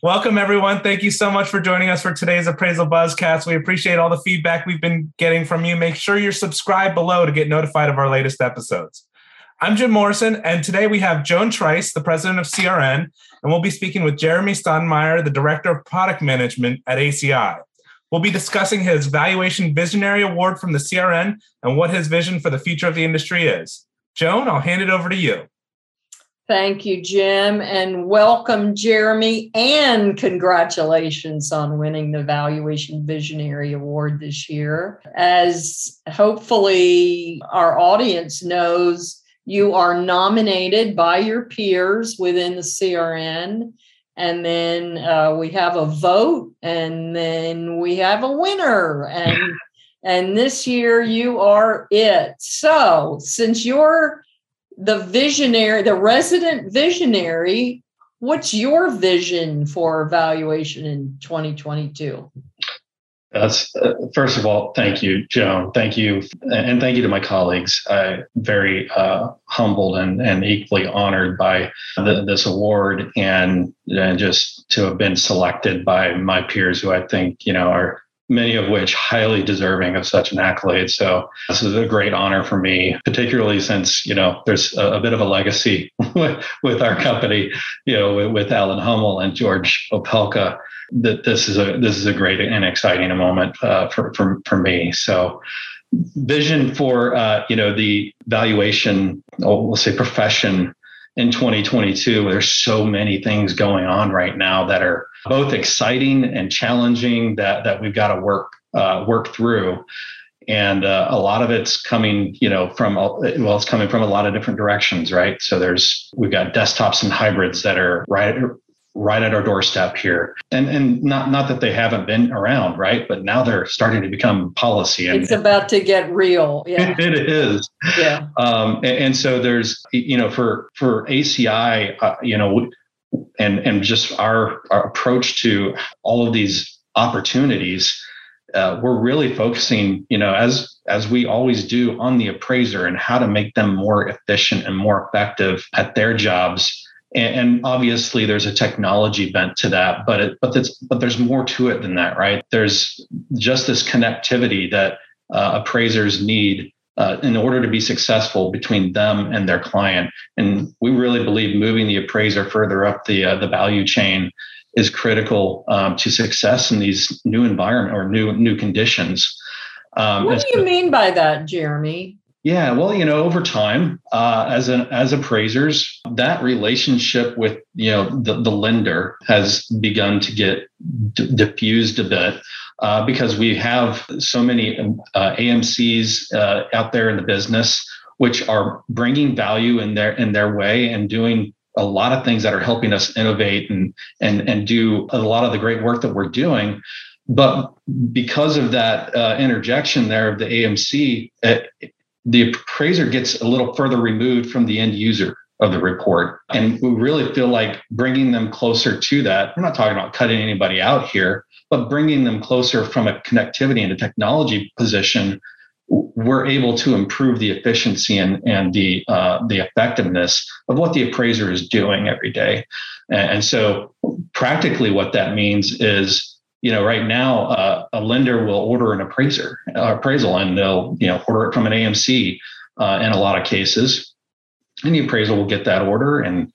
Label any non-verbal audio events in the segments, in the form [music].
Welcome, everyone. Thank you so much for joining us for today's Appraisal Buzzcast. We appreciate all the feedback we've been getting from you. Make sure you're subscribed below to get notified of our latest episodes. I'm Jim Morrison, and today we have Joan Trice, the president of CRN, and we'll be speaking with Jeremy Staudenmaier, the director of product management at ACI. We'll be discussing his Valuation Visionary Award from the CRN and what his vision for the future of the industry is. Joan, I'll hand it over to you. Thank you, Jim, and welcome, Jeremy, and congratulations on winning the Valuation Visionary Award this year. As hopefully our audience knows, you are nominated by your peers within the CRN and then uh, we have a vote and then we have a winner and and this year you are it so since you're the visionary the resident visionary what's your vision for evaluation in 2022 that's uh, first of all, thank you, Joan. Thank you, and thank you to my colleagues. I'm very uh, humbled and, and equally honored by the, this award, and and just to have been selected by my peers, who I think you know are many of which highly deserving of such an accolade. So this is a great honor for me, particularly since, you know, there's a, a bit of a legacy [laughs] with, with, our company, you know, with, with Alan Hummel and George Opelka that this is a this is a great and exciting moment uh, for, for for me. So vision for uh, you know the valuation, oh, we'll say profession in 2022. There's so many things going on right now that are both exciting and challenging that that we've got to work uh, work through. And uh, a lot of it's coming, you know, from well, it's coming from a lot of different directions, right? So there's we've got desktops and hybrids that are right right at our doorstep here. And and not not that they haven't been around, right? But now they're starting to become policy. And, it's about to get real. [laughs] Yeah. it is. Yeah. Um, and, and, so there's you know for for ACI, uh, you know, and and just our our approach to all of these opportunities. Uh, we're really focusing, you know, as as we always do, on the appraiser and how to make them more efficient and more effective at their jobs and, and obviously there's a technology bent to that but it, but that's but there's more to it than that right? There's just this connectivity that uh, appraisers need uh, in order to be successful between them and their client. And we really believe moving the appraiser further up the uh, the value chain is critical um, to success in these new environment or new new conditions. Um, what do you mean by that jeremy yeah, well, you know, over time, uh, as an as appraisers, that relationship with you know the, the lender has begun to get d- diffused a bit uh, because we have so many uh, AMC's uh, out there in the business, which are bringing value in their in their way and doing a lot of things that are helping us innovate and and and do a lot of the great work that we're doing. But because of that uh, interjection there of the AMC, it, the appraiser gets a little further removed from the end user of the report. And we really feel like bringing them closer to that. We're not talking about cutting anybody out here, but bringing them closer from a connectivity and a technology position. We're able to improve the efficiency and, and the uh, the effectiveness of what the appraiser is doing every day. And, and so, practically, what that means is you know, right now, uh, a lender will order an appraiser uh, appraisal, and they'll you know order it from an AMC uh, in a lot of cases, and the appraisal will get that order, and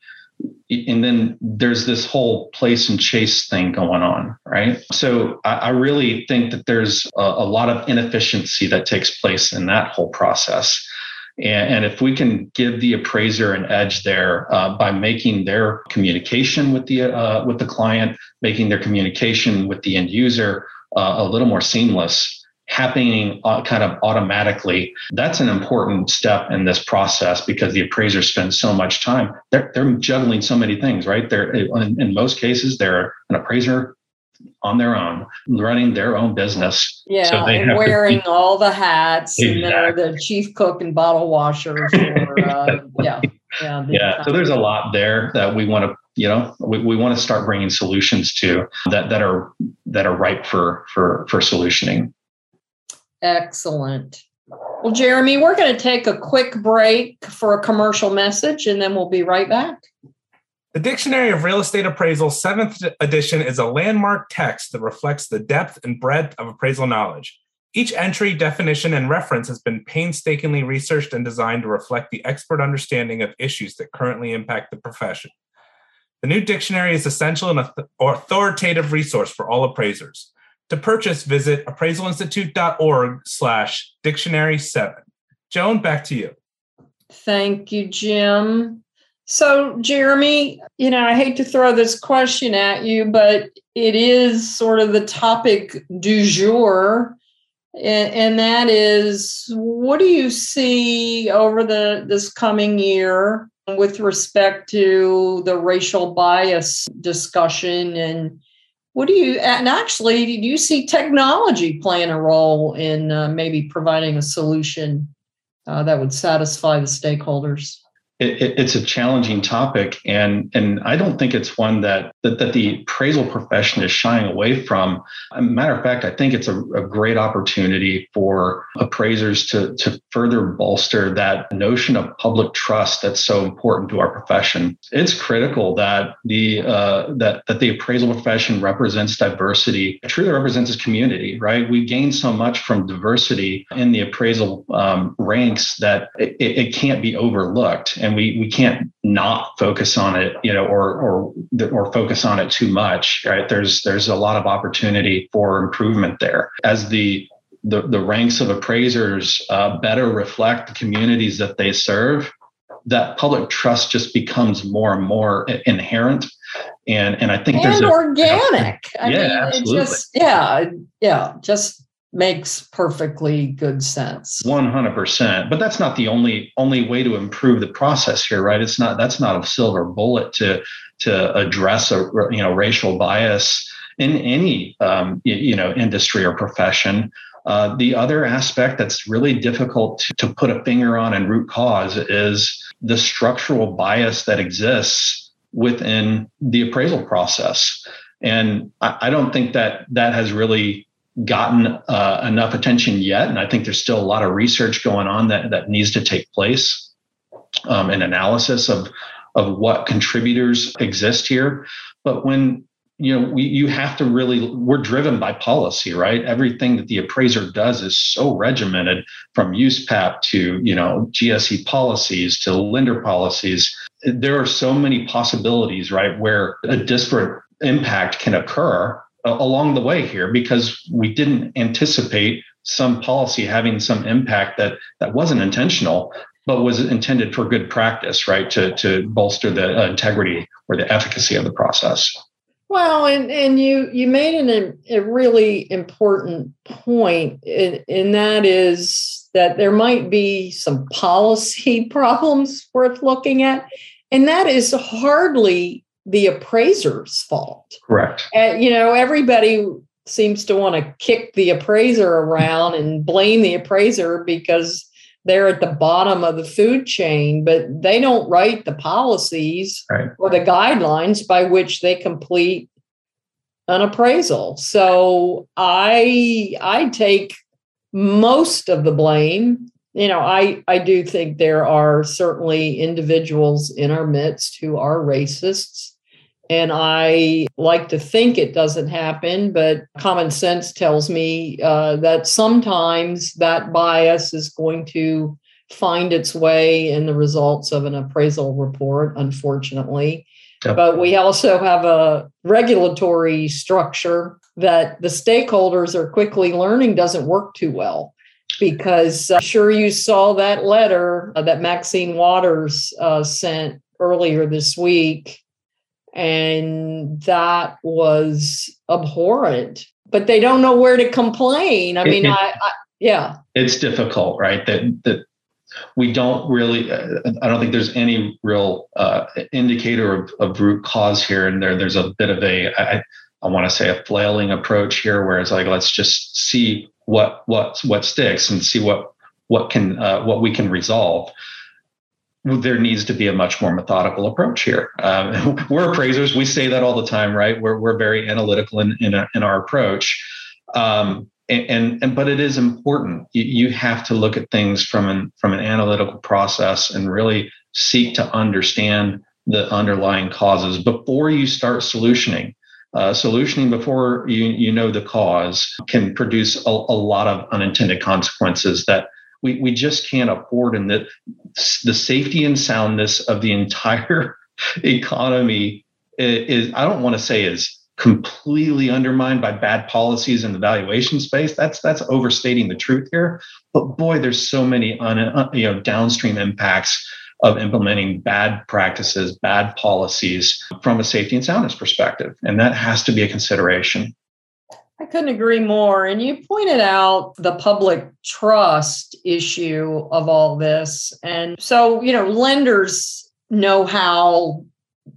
and then there's this whole place and chase thing going on, right? So I, I really think that there's a, a lot of inefficiency that takes place in that whole process. And, and if we can give the appraiser an edge there uh, by making their communication with the uh, with the client, making their communication with the end user uh, a little more seamless, happening uh, kind of automatically, that's an important step in this process because the appraiser spends so much time. They're, they're juggling so many things, right? They're in, in most cases they're an appraiser on their own, running their own business. Yeah, so and wearing to, all the hats, exactly. and they're the chief cook and bottle washer. For, [laughs] uh, yeah, yeah, yeah. So there's a lot there that we want to, you know, we, we want to start bringing solutions to that that are that are ripe for for for solutioning. Excellent. Well, Jeremy, we're going to take a quick break for a commercial message, and then we'll be right back. The Dictionary of Real Estate Appraisal, 7th edition, is a landmark text that reflects the depth and breadth of appraisal knowledge. Each entry, definition, and reference has been painstakingly researched and designed to reflect the expert understanding of issues that currently impact the profession. The new dictionary is essential and authoritative resource for all appraisers. To purchase, visit appraisalinstitute.org slash dictionary seven. Joan, back to you. Thank you, Jim. So, Jeremy, you know, I hate to throw this question at you, but it is sort of the topic du jour. And, that is what do you see over the this coming year with respect to the racial bias discussion and what do you and actually do you see technology playing a role in uh, maybe providing a solution uh, that would satisfy the stakeholders it, it's a challenging topic, and and I don't think it's one that, that that the appraisal profession is shying away from. a matter of fact, I think it's a, a great opportunity for appraisers to to further bolster that notion of public trust that's so important to our profession. It's critical that the uh, that that the appraisal profession represents diversity, it truly represents its community. Right, we gain so much from diversity in the appraisal um, ranks that it, it can't be overlooked and we we can't not focus on it you know or or or focus on it too much right? There's there's a lot of opportunity for improvement there. As the the, the ranks of appraisers uh, better reflect the communities that they serve that public trust just becomes more and more inherent. And and i think and there's organic a, yeah, I mean, absolutely. just yeah yeah just makes perfectly good sense. 100% but that's not the only only way to improve the process here right? It's not that's not a silver bullet to to address a you know racial bias in any um, you know industry or profession. Uh, the other aspect that's really difficult to, to put a finger on and root cause is the structural bias that exists within the appraisal process. And I, I don't think that that has really gotten uh, enough attention yet. And I think there's still a lot of research going on that, that needs to take place um, and analysis of, of what contributors exist here. But when you know, we, you have to really, we're driven by policy, right? Everything that the appraiser does is so regimented from USPAP to, you know, GSE policies to lender policies. There are so many possibilities, right, where a disparate impact can occur along the way here because we didn't anticipate some policy having some impact that that wasn't intentional but was intended for good practice right? To to bolster the uh, integrity or the efficacy of the process. Well and and you you made an, a really important point and, and that is that there might be some policy [laughs] problems worth looking at and that is hardly the appraiser's fault. Correct. And, you know, everybody seems to want to kick the appraiser around and blame the appraiser because they're at the bottom of the food chain, but they don't write the policies right. or the guidelines by which they complete an appraisal. So I I take most of the blame you know i i do think there are certainly individuals in our midst who are racists and i like to think it doesn't happen but common sense tells me uh, that sometimes that bias is going to find its way in the results of an appraisal report unfortunately yep. but we also have a regulatory structure that the stakeholders are quickly learning doesn't work too well because I'm sure you saw that letter uh, that Maxine Waters uh, sent earlier this week. And that was abhorrent, but they don't know where to complain. I mean, it, I, I, yeah. It's difficult, right? That, that we don't really, uh, I don't think there's any real uh, indicator of, of root cause here. And there, there's a bit of a, I, I want to say a flailing approach here where it's like, let's just see what what what sticks and see what what can uh, what we can resolve there needs to be a much more methodical approach here. Um, [laughs] we're appraisers. We say that all the time, right? We're, we're very analytical in, in, a, in our approach. Um, and, and, but it is important. You, you have to look at things from an, from an analytical process and really seek to understand the underlying causes before you start solutioning. Uh, solutioning before you, you know the cause can produce a, a lot of unintended consequences that we, we just can't afford and that the safety and soundness of the [laughs] entire economy is, is i don't want to say is completely undermined by bad policies in the valuation space. That's that's overstating the truth here. But boy there's so many un, uh, you know downstream impacts of implementing bad practices bad policies from a safety and soundness perspective. And that has to be a consideration I couldn't agree more. And you pointed out the public trust issue of all this. And so, you know, lenders know how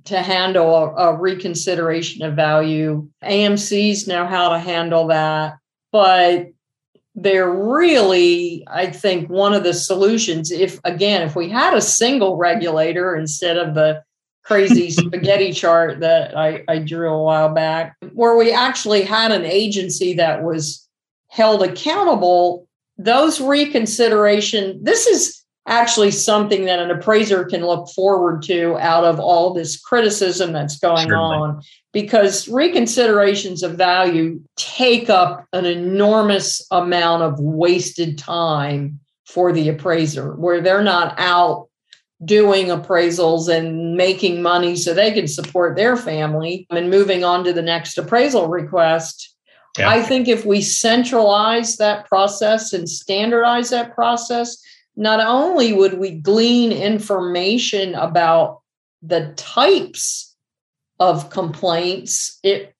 to handle a, a reconsideration of value, AMCs know how to handle that. But they're really, I think, one of the solutions. If, again, if we had a single regulator instead of the crazy [laughs] spaghetti chart that I, I drew a while back, where we actually had an agency that was held accountable. Those reconsideration, this is actually something that an appraiser can look forward to out of all this criticism that's going Certainly. on because reconsiderations of value take up an enormous amount of wasted time for the appraiser where they're not out doing appraisals and making money so they can support their family and moving on to the next appraisal request. Yeah. I think if we centralize that process and standardize that process, not only would we glean information about the types of complaints, it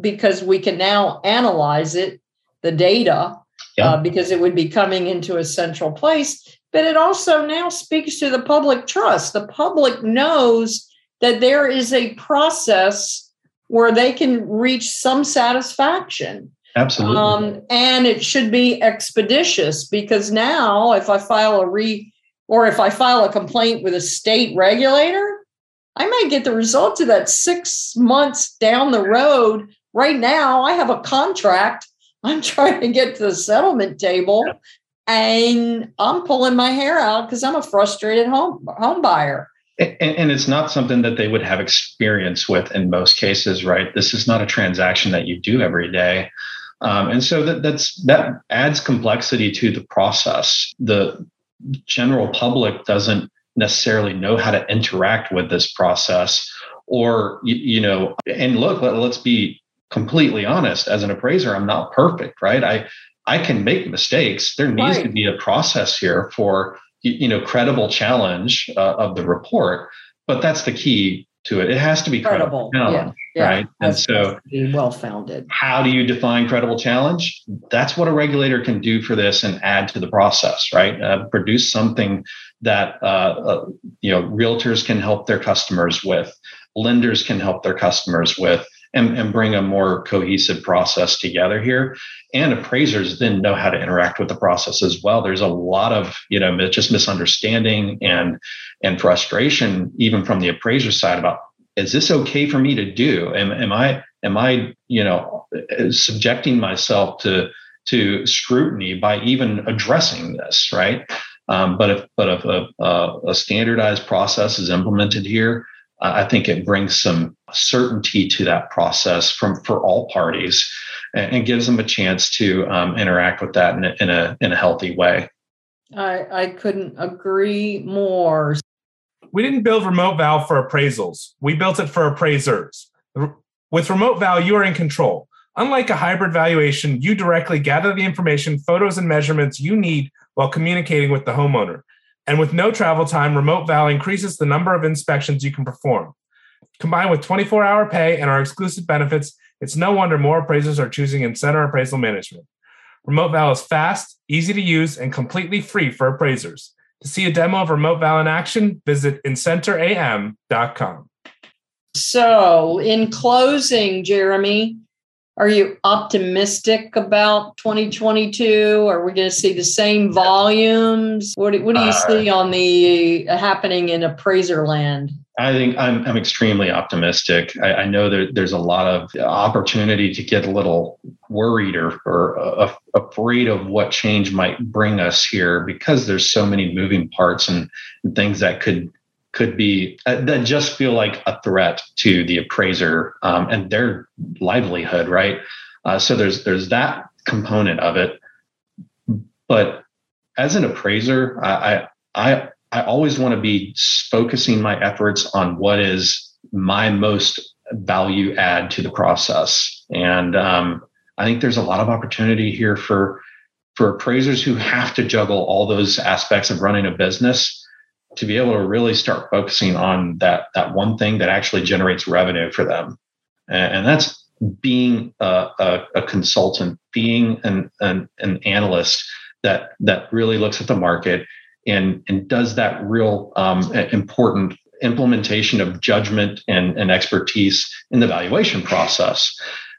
because we can now analyze it, the data, yeah. uh, because it would be coming into a central place but it also now speaks to the public trust. The public knows that there is a process where they can reach some satisfaction. Absolutely. Um, and it should be expeditious because now, if I file a re or if I file a complaint with a state regulator, I might get the results of that six months down the road. Right now, I have a contract. I'm [laughs] trying to get to the settlement table, and I'm pulling my hair out because I'm a frustrated home home buyer. And, and, it's not something that they would have experience with in most cases, right? This is not a transaction that you do every day, um, and so that that's that adds complexity to the process. The general public doesn't necessarily know how to interact with this process, or you, you know. And look, let, let's be completely honest. As an appraiser, I'm not perfect, right? I I can make mistakes. There needs right. to be a process here for you know credible challenge uh, of the report. But that's the key to it. It has to be credible, credible challenge, yeah. Yeah. right? and so, be well founded. How do you define credible challenge? That's what a regulator can do for this and add to the process, right? Uh, produce something that uh, uh, you know realtors can help their customers with, lenders can help their customers with and, and bring a more cohesive process together here. And appraisers then know how to interact with the process as well. There's a lot of, you know, just misunderstanding and and frustration, even from the appraiser side about is this okay for me to do? Am, am I am I, you know, subjecting myself to to scrutiny by even addressing this, right? Um, but if but if a, a, a standardized process is implemented here, I think it brings some certainty to that process from for all parties, and, and gives them a chance to um, interact with that in a, in a in a healthy way. I I couldn't agree more. We didn't build Remote Val for appraisals. We built it for appraisers. With Remote Val, you are in control. Unlike a hybrid valuation, you directly gather the information, photos, and measurements you need while communicating with the homeowner. And with no travel time, Remote Val increases the number of inspections you can perform. Combined with 24 hour pay and our exclusive benefits, it's no wonder more appraisers are choosing Incenter Appraisal Management. Remote Val is fast, easy to use, and completely free for appraisers. To see a demo of Remote Val in action, visit incenteram.com. So, in closing, Jeremy, are you optimistic about 2022? Are we going to see the same volumes? What do, what do you uh, see on the uh, happening in appraiser land? I think I'm, I'm extremely optimistic. I, I know that there's a lot of opportunity to get a little worried or, or uh, afraid of what change might bring us here because there's so many moving parts and, and things that could could be uh, that just feel like a threat to the appraiser um, and their livelihood, right? Uh, so there's there's that component of it, but as an appraiser, I I I always want to be focusing my efforts on what is my most value add to the process, and um, I think there's a lot of opportunity here for for appraisers who have to juggle all those aspects of running a business to be able to really start focusing on that that one thing that actually generates revenue for them and, and that's being a, a, a, consultant being an, an, an analyst that that really looks at the market and and does that real um, important implementation of judgment and, and expertise in the valuation process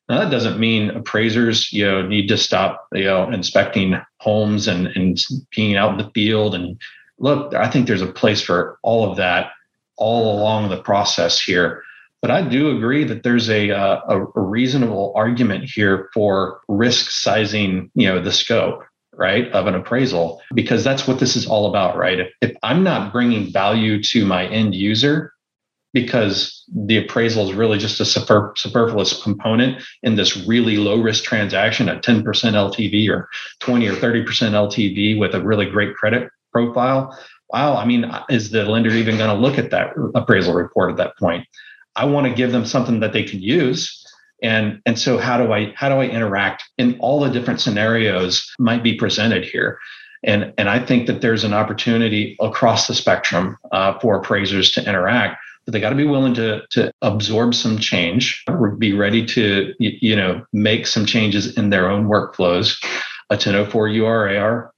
now, that doesn't mean appraisers, you know, need to stop, you know, inspecting homes and, and being out in the field. And look, I think there's a place for all of that all along the process here. But I do agree that there's a, uh, a, a reasonable argument here for risk sizing, you know, the scope right of an appraisal because that's what this is all about right if, if i'm not bringing value to my end user because the appraisal is really just a super, superfluous component in this really low risk transaction at 10% LTV or 20 or 30% LTV with a really great credit profile. Wow, I mean, is the lender even going to look at that appraisal report at that point? I want to give them something that they can use. And, and so how do I how do I interact in all the different scenarios might be presented here? And, and I think that there's an opportunity across the spectrum uh, for appraisers to interact but they got to be willing to to absorb some change, be ready to you know make some changes in their own workflows. A 1004 URAR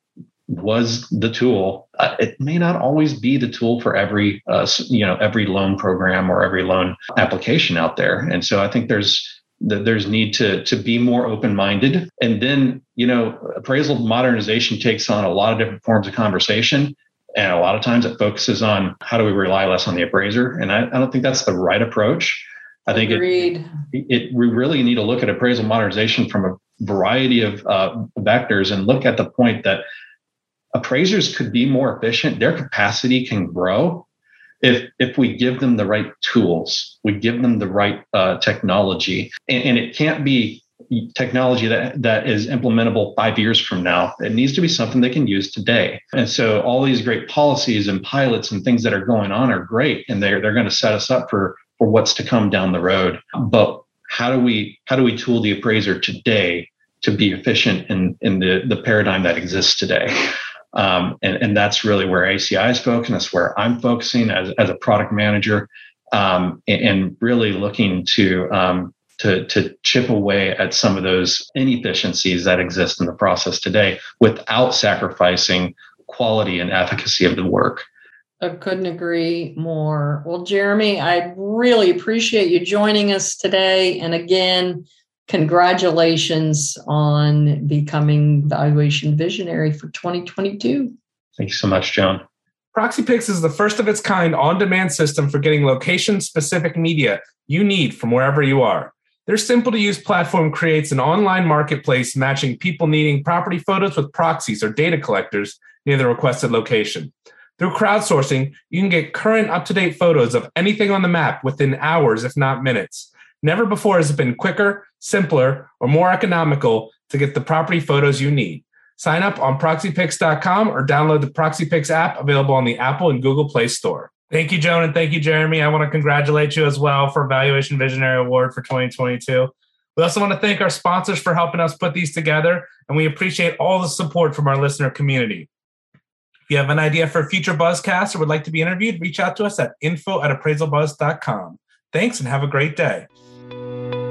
was the tool. Uh, it may not always be the tool for every uh, you know every loan program or every loan application out there, and so I think there's there's need to to be more open minded, and then you know appraisal modernization takes on a lot of different forms of conversation and a lot of times it focuses on how do we rely less on the appraiser. And I, I don't think that's the right approach. I think it, it, we really need to look at appraisal modernization from a variety of uh, vectors and look at the point that appraisers could be more efficient. Their capacity can grow if if we give them the right tools, we give them the right uh, technology, and, and it can't be technology that that is implementable five years from now. It needs to be something they can use today. And so all these great policies and pilots and things that are going on are great, and they're they're going to set us up for for what's to come down the road. But how do we how do we tool the appraiser today to be efficient in in the the paradigm that exists today? [laughs] Um, and, and that's really where ACI is focusing. That's where I'm focusing as, as a product manager um, and, and, really looking to um, to, to chip away at some of those inefficiencies that exist in the process today without sacrificing quality and efficacy of the work. I couldn't agree more. Well, Jeremy, I really appreciate you joining us today. And again, congratulations on becoming valuation visionary for 2022. Thank you so much, Joan. ProxyPix is the first of its kind on demand system for getting location specific media you need from wherever you are. Their simple to use platform creates an online marketplace matching people needing property photos with proxies or data collectors near the requested location. Through crowdsourcing, you can get current up to date photos of anything on the map within hours, if not minutes. Never before has it been quicker, simpler, or more economical to get the property photos you need. Sign up on proxypix.com or download the ProxyPix app available on the Apple and Google Play Store. Thank you, Joan, and thank you, Jeremy. I want to congratulate you as well for Valuation Visionary Award for 2022. We also want to thank our sponsors for helping us put these together, and we appreciate all the support from our listener community. If you have an idea for a future Buzzcast or would like to be interviewed, reach out to us at info at appraisalbuzz.com. Thanks and have a great day. Bye.